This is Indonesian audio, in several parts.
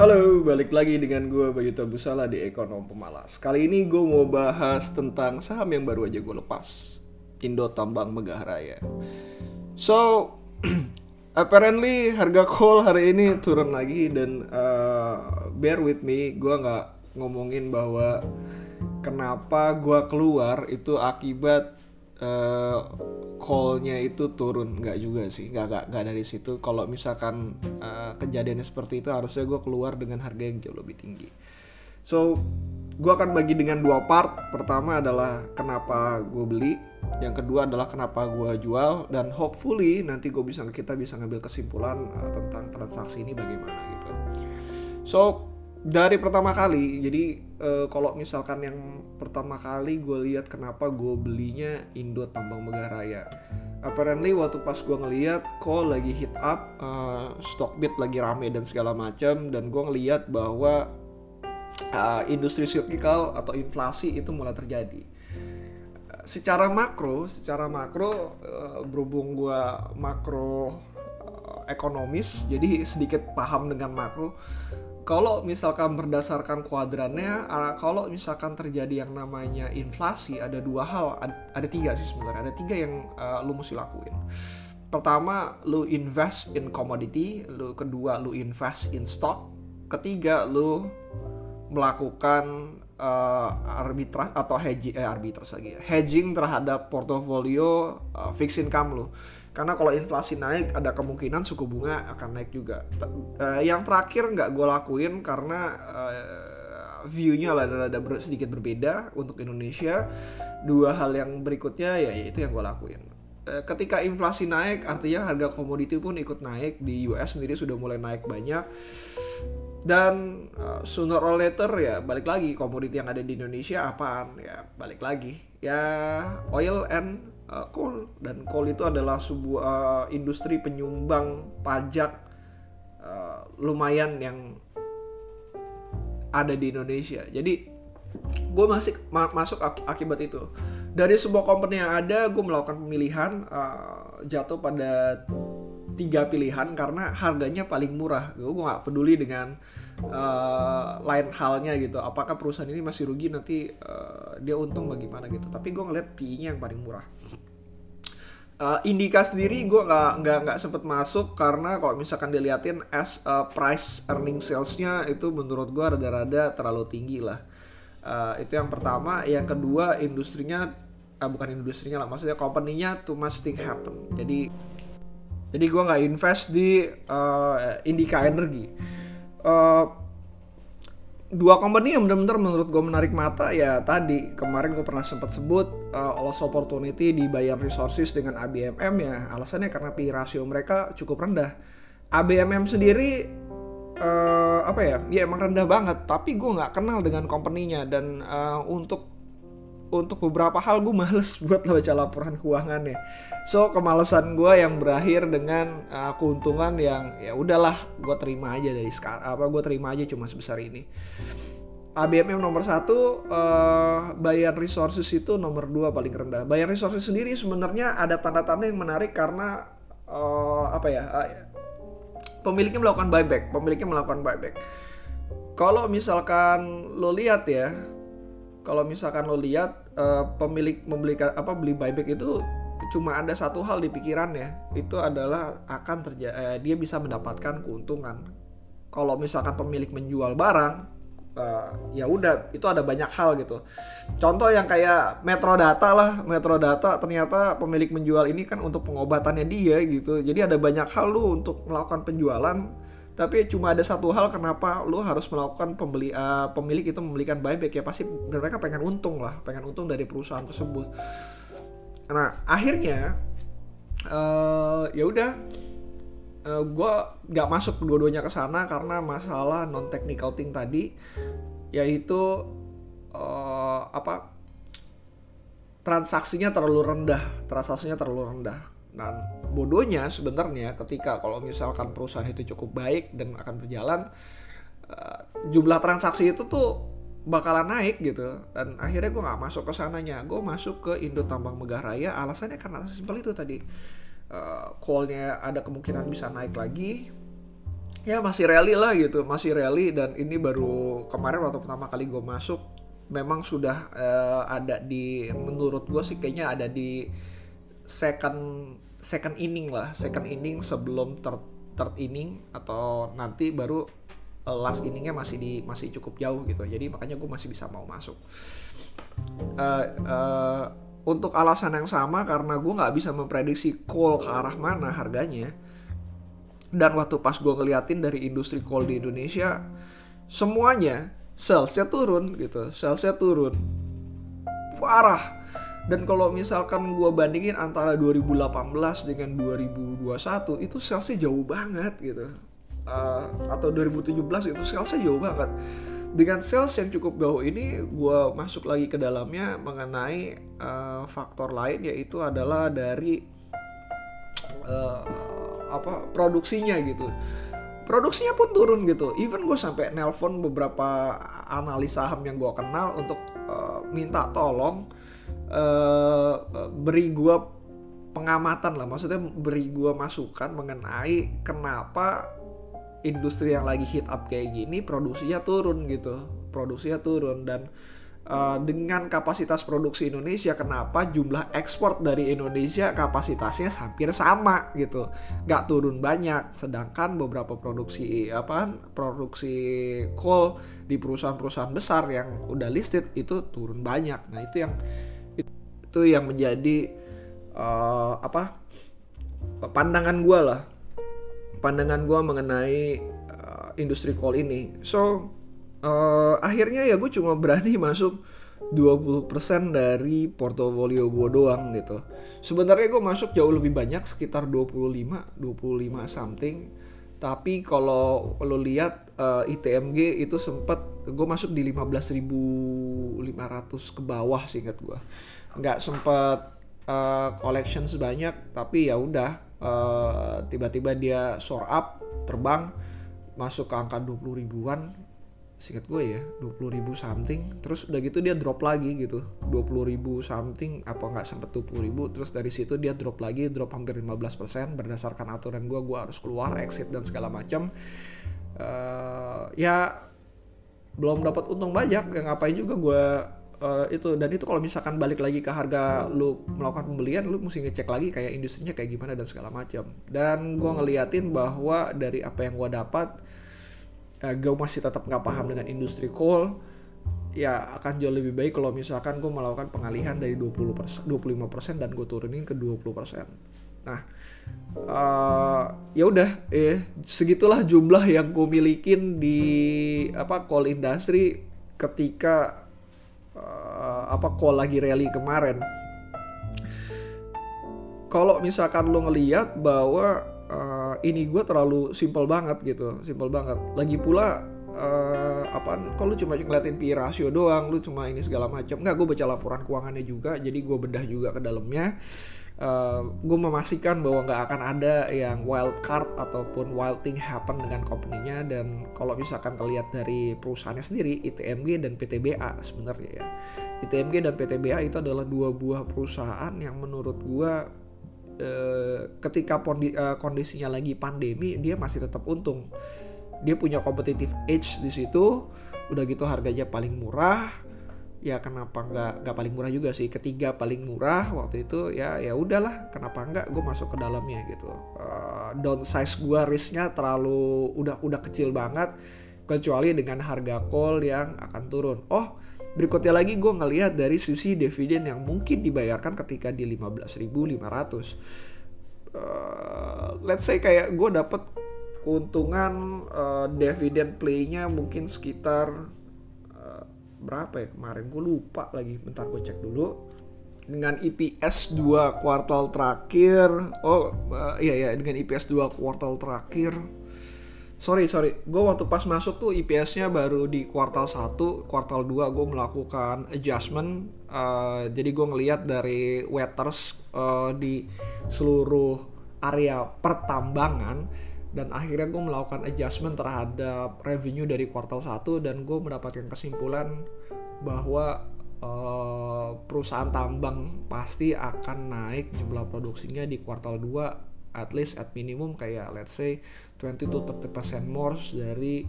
Halo, balik lagi dengan gue Bayu Tabusala di Ekonom Pemalas. Kali ini gue mau bahas tentang saham yang baru aja gue lepas, Indo Tambang Megah Raya. So, apparently harga coal hari ini turun lagi dan uh, bear with me, gue nggak ngomongin bahwa kenapa gue keluar itu akibat uh, call-nya itu turun. Nggak juga sih. Nggak nggak nggak dari situ. Kalau misalkan uh, kejadiannya seperti itu harusnya gue keluar dengan harga yang jauh lebih tinggi. So gue akan bagi dengan dua part. Pertama adalah kenapa gue beli. Yang kedua adalah kenapa gue jual. Dan hopefully nanti gue bisa kita bisa ngambil kesimpulan uh, tentang transaksi ini bagaimana gitu. So dari pertama kali jadi uh, kalau misalkan yang pertama kali gue lihat kenapa gue belinya Indo Tambang Megah Raya. Apparently waktu pas gue ngeliat kok lagi hit up uh, stock bit lagi rame dan segala macam dan gue ngeliat bahwa uh, industri cyclical atau inflasi itu mulai terjadi. Secara makro secara makro berhubung gue makro ekonomis jadi sedikit paham dengan makro kalau misalkan berdasarkan kuadrannya, uh, kalau misalkan terjadi yang namanya inflasi, ada dua hal, ada, ada tiga sih sebenarnya, ada tiga yang uh, lu mesti lakuin. Pertama, lu invest in commodity, lu kedua lu invest in stock, ketiga lu melakukan uh, arbitrage atau hedging eh arbitrage lagi, hedging terhadap portofolio uh, fixed income lu karena kalau inflasi naik ada kemungkinan suku bunga akan naik juga. Uh, yang terakhir nggak gue lakuin karena uh, view-nya ada, ber, sedikit berbeda untuk Indonesia. Dua hal yang berikutnya ya itu yang gue lakuin. Uh, ketika inflasi naik artinya harga komoditi pun ikut naik. Di US sendiri sudah mulai naik banyak dan uh, sooner or later ya balik lagi komoditi yang ada di Indonesia apaan ya balik lagi ya oil and uh, coal dan coal itu adalah sebuah uh, industri penyumbang pajak uh, lumayan yang ada di Indonesia. Jadi gue masih ma masuk ak akibat itu. Dari sebuah company yang ada, gue melakukan pemilihan uh, jatuh pada tiga pilihan karena harganya paling murah. Gue nggak peduli dengan uh, lain halnya gitu. Apakah perusahaan ini masih rugi nanti uh, dia untung bagaimana gitu. Tapi gue ngeliat PI-nya yang paling murah uh, Indika sendiri gue nggak nggak nggak sempet masuk karena kalau misalkan diliatin as uh, price earning salesnya itu menurut gue rada-rada terlalu tinggi lah uh, itu yang pertama yang kedua industrinya uh, bukan industrinya lah maksudnya company-nya too much thing happen jadi jadi gue nggak invest di uh, Indika Energi uh, dua company yang benar-benar menurut gue menarik mata ya tadi kemarin gue pernah sempat sebut uh, loss opportunity di Bayern Resources dengan ABMM ya. Alasannya karena PI rasio mereka cukup rendah. ABMM sendiri uh, apa ya ya emang rendah banget tapi gue nggak kenal dengan company-nya. Dan uh, untuk untuk beberapa hal gue males buat baca laporan keuangannya. So kemalasan gue yang berakhir dengan uh, keuntungan yang ya udahlah gue terima aja dari sekarang apa gue terima aja cuma sebesar ini. ABMM nomor satu, uh, Bayar Resources itu nomor dua paling rendah. Bayar Resources sendiri sebenarnya ada tanda-tanda yang menarik karena uh, apa ya? Uh, pemiliknya melakukan buyback, pemiliknya melakukan buyback. Kalau misalkan lo lihat ya, kalau misalkan lo lihat uh, pemilik membelikan apa beli buyback itu cuma ada satu hal di pikirannya itu adalah akan terjadi eh, dia bisa mendapatkan keuntungan. Kalau misalkan pemilik menjual barang uh, ya udah itu ada banyak hal gitu. Contoh yang kayak Metrodata lah Metrodata ternyata pemilik menjual ini kan untuk pengobatannya dia gitu. Jadi ada banyak hal lu untuk melakukan penjualan tapi cuma ada satu hal kenapa lu harus melakukan pembeli uh, pemilik itu membelikan buyback ya. Pasti mereka pengen untung lah pengen untung dari perusahaan tersebut. Nah akhirnya uh, ya udah uh, eh, gue nggak masuk dua-duanya ke sana karena masalah non technical thing tadi yaitu uh, apa transaksinya terlalu rendah transaksinya terlalu rendah dan bodohnya sebenarnya ketika kalau misalkan perusahaan itu cukup baik dan akan berjalan uh, jumlah transaksi itu tuh bakalan naik gitu. Dan akhirnya gue nggak masuk ke sananya. Gue masuk ke Indo Tambang Megah Raya. Alasannya karena simpel itu tadi. Uh, callnya ada kemungkinan bisa naik lagi. Ya masih rally lah gitu. Masih rally dan ini baru kemarin waktu pertama kali gue masuk memang sudah uh, ada di menurut gue sih kayaknya ada di second second inning lah. Second inning sebelum third third inning atau nanti baru uh, last inningnya masih di masih cukup jauh gitu. Jadi makanya gue masih bisa mau masuk. Uh, uh, untuk alasan yang sama karena gue nggak bisa memprediksi coal ke arah mana harganya dan waktu pas gue ngeliatin dari industri coal di Indonesia semuanya salesnya turun gitu. Salesnya turun. Parah dan kalau misalkan gue bandingin antara 2018 dengan 2021 itu salesnya jauh banget gitu. Uh, atau 2017 itu salesnya jauh banget. Dengan sales yang cukup jauh ini gue masuk lagi ke dalamnya mengenai uh, faktor lain yaitu adalah dari uh, apa produksinya gitu. Produksinya pun turun gitu. Even gue sampai nelpon beberapa analis saham yang gue kenal untuk uh, minta tolong uh, beri gue pengamatan lah. Maksudnya beri gue masukan mengenai kenapa industri yang lagi hit up kayak gini produksinya turun gitu. Produksinya turun dan uh, dengan kapasitas produksi Indonesia kenapa jumlah ekspor dari Indonesia kapasitasnya hampir sama gitu. Nggak turun banyak. Sedangkan beberapa produksi apa produksi coal di perusahaan-perusahaan besar yang udah listed itu turun banyak. Nah itu yang itu yang menjadi uh, apa pandangan gue lah pandangan gue mengenai uh, industri coal ini so uh, akhirnya ya gue cuma berani masuk 20% dari portofolio gue doang gitu. Sebenarnya gue masuk jauh lebih banyak sekitar 25, 25 something. Tapi kalau lo lihat uh, ITMG itu sempat gue masuk di 15.500 ke bawah sih ingat gue nggak sempat uh, collection sebanyak tapi ya udah uh, tiba-tiba dia soar up terbang masuk ke angka 20 ribuan singkat gue ya 20 ribu something terus udah gitu dia drop lagi gitu 20 ribu something apa nggak sempet 20 ribu terus dari situ dia drop lagi drop hampir 15% berdasarkan aturan gue gue harus keluar exit dan segala macam uh, ya belum dapat untung banyak ya ngapain juga gue uh, itu dan itu kalau misalkan balik lagi ke harga lu melakukan pembelian lu mesti ngecek lagi kayak industrinya kayak gimana dan segala macam dan gue ngeliatin bahwa dari apa yang gue dapat uh, eh, gue masih tetap nggak paham dengan industri coal ya akan jauh lebih baik kalau misalkan gue melakukan pengalihan dari 20 25% dan gue turunin ke 20%. Nah, uh, ya udah eh segitulah jumlah yang gue milikin di apa coal industry ketika uh, apa call lagi rally kemarin. Kalau misalkan lo ngeliat bahwa uh, ini gue terlalu simple banget gitu simple banget. Lagi pula uh, apa kalau cuma ngeliatin PI rasio doang lu cuma ini segala macam nggak gue baca laporan keuangannya juga jadi gue bedah juga ke dalamnya uh, gue memastikan bahwa nggak akan ada yang wild card ataupun wild thing happen dengan company-nya. Dan kalau misalkan terlihat dari perusahaannya sendiri ITMG dan PTBA sebenarnya ya. ITMG dan PTBA itu adalah dua buah perusahaan yang menurut gue uh, ketika uh, kondisinya lagi pandemi dia masih tetap untung. Dia punya competitive edge di situ. Udah gitu harganya paling murah ya kenapa nggak nggak paling murah juga sih. Ketiga paling murah waktu itu ya ya udahlah kenapa nggak gue masuk ke dalamnya gitu. Uh, downsize gue risknya terlalu udah udah kecil banget kecuali dengan harga call yang akan turun. Oh berikutnya lagi gue ngelihat dari sisi dividen yang mungkin dibayarkan ketika di 15.500 uh, let's say kayak gue dapet keuntungan uh, dividen playnya mungkin sekitar berapa ya? Kemarin gue lupa lagi. Bentar gue cek dulu. Dengan IPS 2 kuartal terakhir. Oh uh, iya ya dengan IPS 2 kuartal terakhir. Sorry sorry. Gue waktu pas masuk tuh IPS-nya baru di kuartal 1 kuartal 2 gue melakukan adjustment. Uh, jadi gue ngeliat dari wetters uh, di seluruh area pertambangan dan akhirnya gue melakukan adjustment terhadap revenue dari kuartal 1 dan gue mendapatkan kesimpulan bahwa uh, perusahaan tambang pasti akan naik jumlah produksinya di kuartal 2 at least at minimum kayak let's say 20 to 30% more dari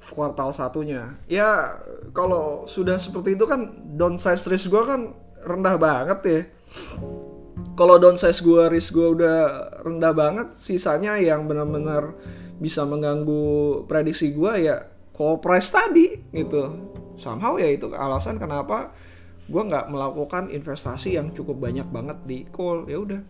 kuartal satunya. Ya kalau sudah seperti itu kan downside risk gue kan rendah banget ya kalau downsize gue risk gue udah rendah banget sisanya yang benar-benar bisa mengganggu prediksi gue ya call price tadi gitu. Somehow ya itu alasan kenapa gue nggak melakukan investasi yang cukup banyak banget di call. Ya udah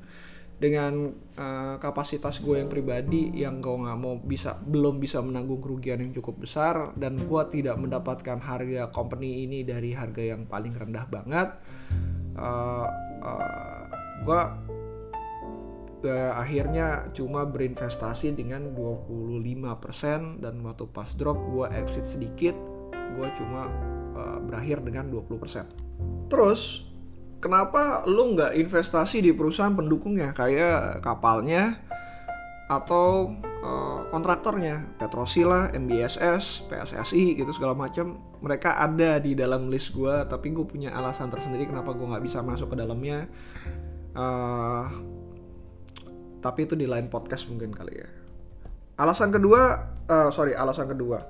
dengan uh, kapasitas gue yang pribadi yang gue nggak mau bisa belum bisa menanggung kerugian yang cukup besar dan gue tidak mendapatkan harga company ini dari harga yang paling rendah banget uh, uh, gue uh, akhirnya cuma berinvestasi dengan 25% dan waktu pas drop gue exit sedikit gue cuma uh, berakhir dengan 20% terus kenapa lu nggak investasi di perusahaan pendukungnya? Kayak kapalnya atau uh, kontraktornya? Petrosila, MBSS, PSSI gitu segala macam mereka ada di dalam list gue tapi gue punya alasan tersendiri kenapa gue nggak bisa masuk ke dalamnya uh, tapi itu di lain podcast mungkin kali ya alasan kedua uh, sorry alasan kedua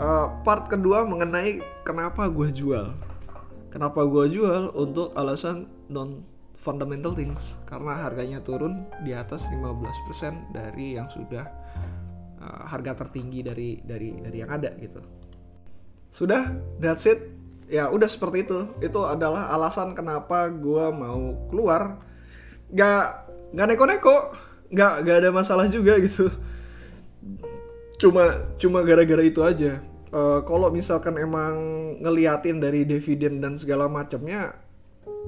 uh, part kedua mengenai kenapa gue jual Kenapa gue jual? Untuk alasan non fundamental things karena harganya turun di atas 15% dari yang sudah uh, harga tertinggi dari dari dari yang ada gitu. Sudah, that's it. Ya udah seperti itu. Itu adalah alasan kenapa gue mau keluar. Gak gak neko-neko, gak gak ada masalah juga gitu. Cuma cuma gara-gara itu aja. Uh, kalau misalkan emang ngeliatin dari dividen dan segala macamnya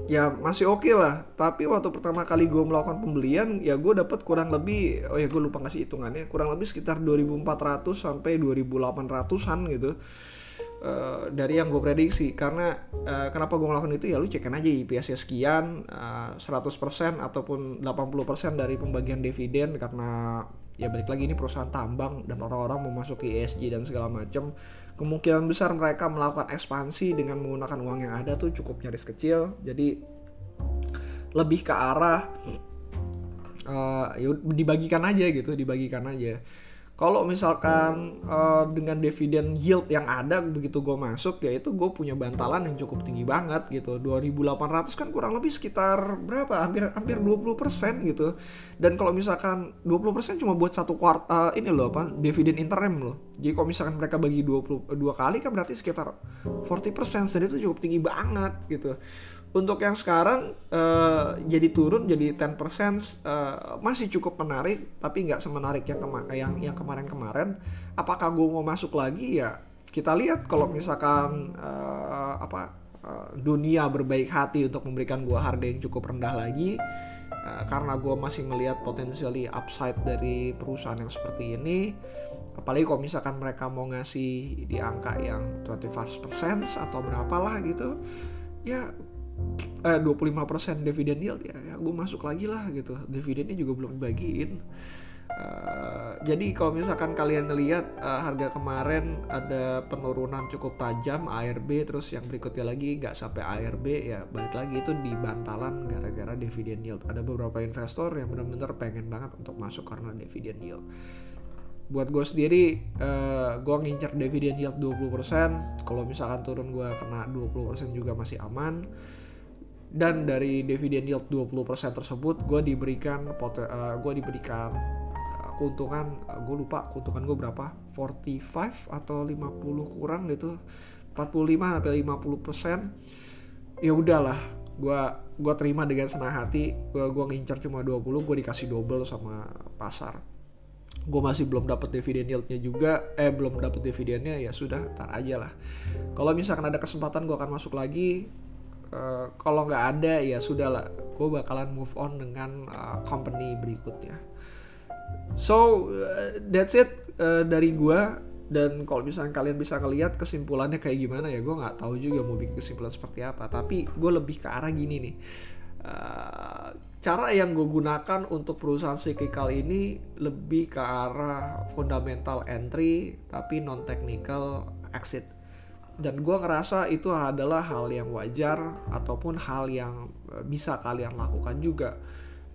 ya masih oke okay lah. Tapi waktu pertama kali gue melakukan pembelian ya gue dapat kurang lebih oh ya gue lupa ngasih hitungannya kurang lebih sekitar 2400 sampai 2800an gitu Uh, dari yang gue prediksi. Karena uh, kenapa gue ngelakuin itu? Ya lu cekin aja IPS-nya sekian uh, 100% ataupun 80% dari pembagian dividen karena ya balik lagi ini perusahaan tambang dan orang-orang mau masuk ESG dan segala macam kemungkinan besar mereka melakukan ekspansi dengan menggunakan uang yang ada tuh cukup nyaris kecil. Jadi lebih ke arah uh, ya dibagikan aja gitu dibagikan aja kalau misalkan uh, dengan dividen yield yang ada begitu gue masuk ya itu gue punya bantalan yang cukup tinggi banget gitu. 2800 kan kurang lebih sekitar berapa? Hampir hampir 20% gitu. Dan kalau misalkan 20% cuma buat satu kuart uh, ini loh apa dividen interim loh jadi kalau misalkan mereka bagi 22 kali kan berarti sekitar 40% dan itu cukup tinggi banget gitu. Untuk yang sekarang uh, jadi turun jadi 10% uh, masih cukup menarik tapi nggak semenarik yang kema yang yang kemarin-kemarin. Apakah gue mau masuk lagi? Ya kita lihat kalau misalkan uh, apa uh, dunia berbaik hati untuk memberikan gue harga yang cukup rendah lagi karena gue masih melihat potensially upside dari perusahaan yang seperti ini apalagi kalau misalkan mereka mau ngasih di angka yang 25% atau berapalah gitu ya eh, 25% dividen yield ya, ya gue masuk lagi lah gitu. Dividennya juga belum dibagiin. Uh, jadi kalau misalkan kalian ngelihat uh, harga kemarin ada penurunan cukup tajam ARB terus yang berikutnya lagi nggak sampai ARB ya balik lagi itu di bantalan gara-gara dividen yield. Ada beberapa investor yang benar-benar pengen banget untuk masuk karena dividen yield buat gue sendiri uh, gue ngincer dividen yield 20% kalau misalkan turun gue kena 20% juga masih aman. Dan dari dividen yield 20% tersebut gue diberikan uh, gue diberikan uh, keuntungan uh, gue lupa keuntungan gue berapa. 45 atau 50 kurang gitu. 45 sampai 50 persen. Ya udahlah gue gue terima dengan senang hati. Gue gue ngincar cuma 20 gue dikasih double sama pasar gue masih belum dapat dividen yieldnya juga eh belum dapat dividennya ya sudah tar aja lah. Kalau misalkan ada kesempatan gue akan masuk lagi uh, kalau nggak ada ya sudah lah gue bakalan move on dengan uh, company berikutnya. So uh, that's it uh, dari gue dan kalau misalnya kalian bisa ngelihat kesimpulannya kayak gimana ya gue nggak tahu juga mau bikin kesimpulan seperti apa. Tapi gue lebih ke arah gini nih uh, cara yang gue gunakan untuk perusahaan cyclical ini lebih ke arah fundamental entry tapi non technical exit. Dan gue ngerasa itu adalah hal yang wajar ataupun hal yang e, bisa kalian lakukan juga.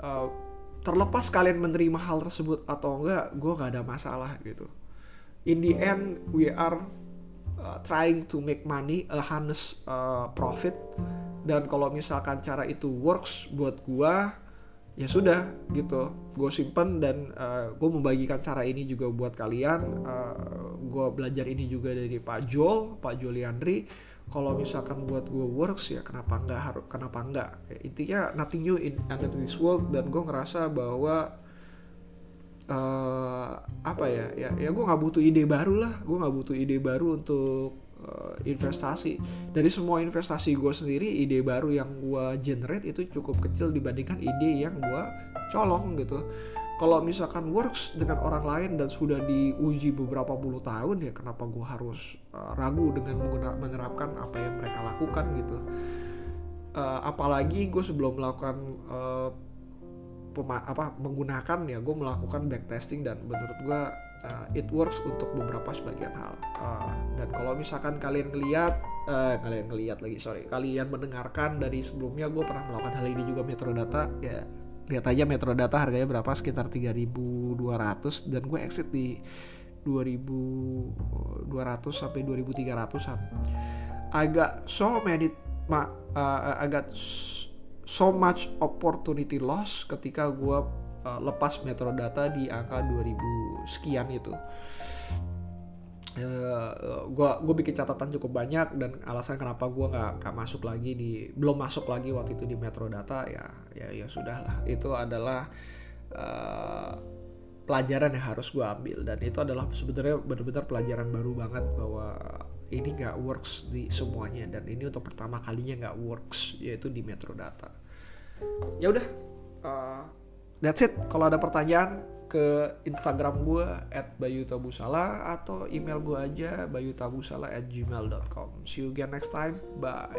Uh, terlepas kalian menerima hal tersebut atau enggak gue gak ada masalah gitu. In the end we are uh, trying to make money a honest uh, profit dan kalau misalkan cara itu works buat gue ya sudah gitu. Gue simpen dan uh, gue membagikan cara ini juga buat kalian. Uh, gue belajar ini juga dari Pak Joel Pak Juliandri. Kalau misalkan buat gue works ya kenapa enggak harus kenapa enggak ya, intinya nothing new in under this world. Dan gue ngerasa bahwa uh, apa ya? Ya ya gue nggak butuh ide baru lah. Gue nggak butuh ide baru untuk uh, investasi. Dari semua investasi gue sendiri ide baru yang gue generate itu cukup kecil dibandingkan ide yang gue colong gitu. Kalau misalkan works dengan orang lain dan sudah diuji beberapa puluh tahun ya kenapa gue harus uh, ragu dengan menerapkan apa yang mereka lakukan gitu. Uh, apalagi gue sebelum melakukan uh, apa menggunakan ya gue melakukan backtesting dan menurut gue uh, it works untuk beberapa sebagian hal. Uh, dan kalau misalkan kalian ngeliat uh, kalian ngeliat lagi sorry kalian mendengarkan dari sebelumnya gue pernah melakukan hal ini juga metro data. Ya lihat aja Metro Data harganya berapa sekitar 3.200 dan gue exit di 2.200 sampai 2.300an agak so many ma, uh, agak so much opportunity loss ketika gue uh, lepas Metro Data di angka 2000 sekian itu. Uh, eh, gue gue bikin catatan cukup banyak dan alasan kenapa gue nggak masuk lagi di belum masuk lagi waktu itu di Metro Data ya ya ya sudah lah. Itu adalah uh, pelajaran yang harus gue ambil dan itu adalah sebenarnya benar-benar pelajaran baru banget bahwa ini nggak works di semuanya dan ini untuk pertama kalinya nggak works yaitu di Metro Data. Ya udah uh, that's it. Kalau ada pertanyaan ke Instagram gue at bayutabusala atau email gue aja bayutabusala at see you again next time. Bye